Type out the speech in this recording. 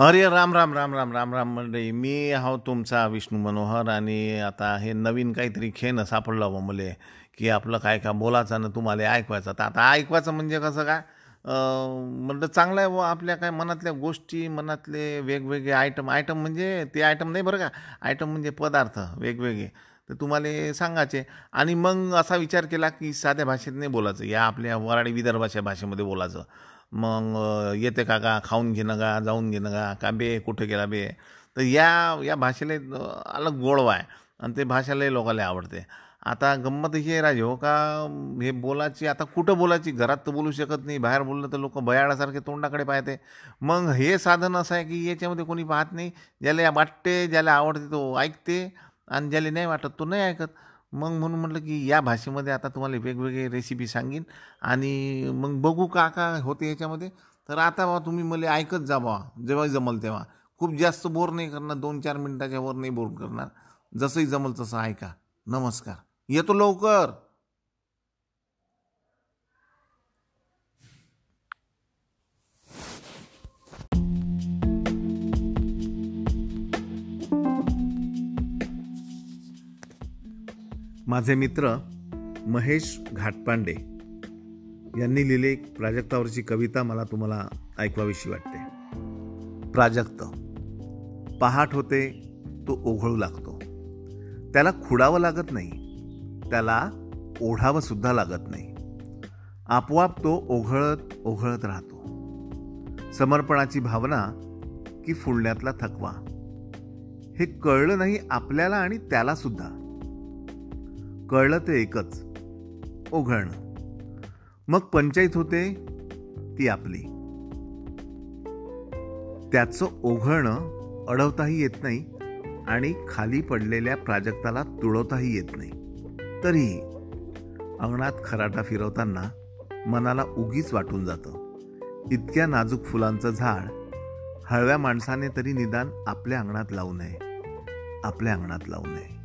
अरे राम राम राम राम राम राम मंडळी. मी हो तुमचा विष्णू मनोहर आणि आता हे नवीन काहीतरी खेळणं सापडलं बा हो मले की आपलं काय का बोलायचं ना तुम्हाला ऐकवायचं. तर आता ऐकवायचं म्हणजे कसं काय? म्हणलं चांगलं आहे बुवा आपल्या काय मनातल्या गोष्टी मनातले वेगवेगळे आयटम आयटम म्हणजे ते आयटम नाही बरं का? आयटम म्हणजे पदार्थ वेगवेगळे. तर तुम्हाला सांगायचे. आणि मग असा विचार केला की साध्या भाषेत नाही बोलायचं. या आपल्या वराडी विदर्भाच्या भाषेमध्ये बोलायचं. मग येते का का खाऊन घेणं का जाऊन घेणं का का बे कुठं गेला बे? तर या या भाषेला अलग गोडवा आहे आणि ते भाषालाही लोकांना आवडते. आता गंमत ही आहे राजे हो का? हे बोलायची आता कुठं बोलायची? घरात तर बोलू शकत नाही. बाहेर बोललं तर लोक बयाडासारखे तोंडाकडे पाहते. मग हे साधन असं आहे की याच्यामध्ये कोणी पाहत नाही? ज्याला या वाटते ज्याला आवडते तो ऐकते. आणि ज्याला नाही वाटत तो नाही ऐकत. मग म्हणून म्हटलं की या भाषेमध्ये आता तुम्हाला वेगवेगळे रेसिपी सांगेन. आणि मग बघू का का होते याच्यामध्ये. तर आता बा तुम्ही मला ऐकत जा बा. जेव्हा जमल तेव्हा. खूप जास्त बोर नाही करणार. दोन चार मिनिटाच्या वर नाही बोर करणार. जसंही जमल तसं ऐका. नमस्कार. येतो लवकर. माझे मित्र महेश घाटपांडे यांनी लिहिली प्राजक्तावरची कविता मला तुम्हाला ऐकवाविषयी वाटते. प्राजक्त. पहाट होते तो ओघळू लागतो. त्याला खुडावं लागत नाही. त्याला ओढावं सुद्धा लागत नाही. आपोआप तो ओघळत ओघळत राहतो. समर्पणाची भावना की फुलण्यातला थकवा. हे कळलं नाही आपल्याला आणि त्याला सुद्धा. कळलं ते एकच. ओघळणं. मग पंचायत होते ती आपली? त्याचं ओघळणं अडवताही येत नाही आणि खाली पडलेल्या प्राजक्ताला तुळवताही येत नाही. तरीही अंगणात खराटा फिरवताना मनाला उगीच वाटून जातं. इतक्या नाजूक फुलांचं झाड हळव्या माणसाने तरी निदान आपल्या अंगणात लावू नये. आपल्या अंगणात लावू नये.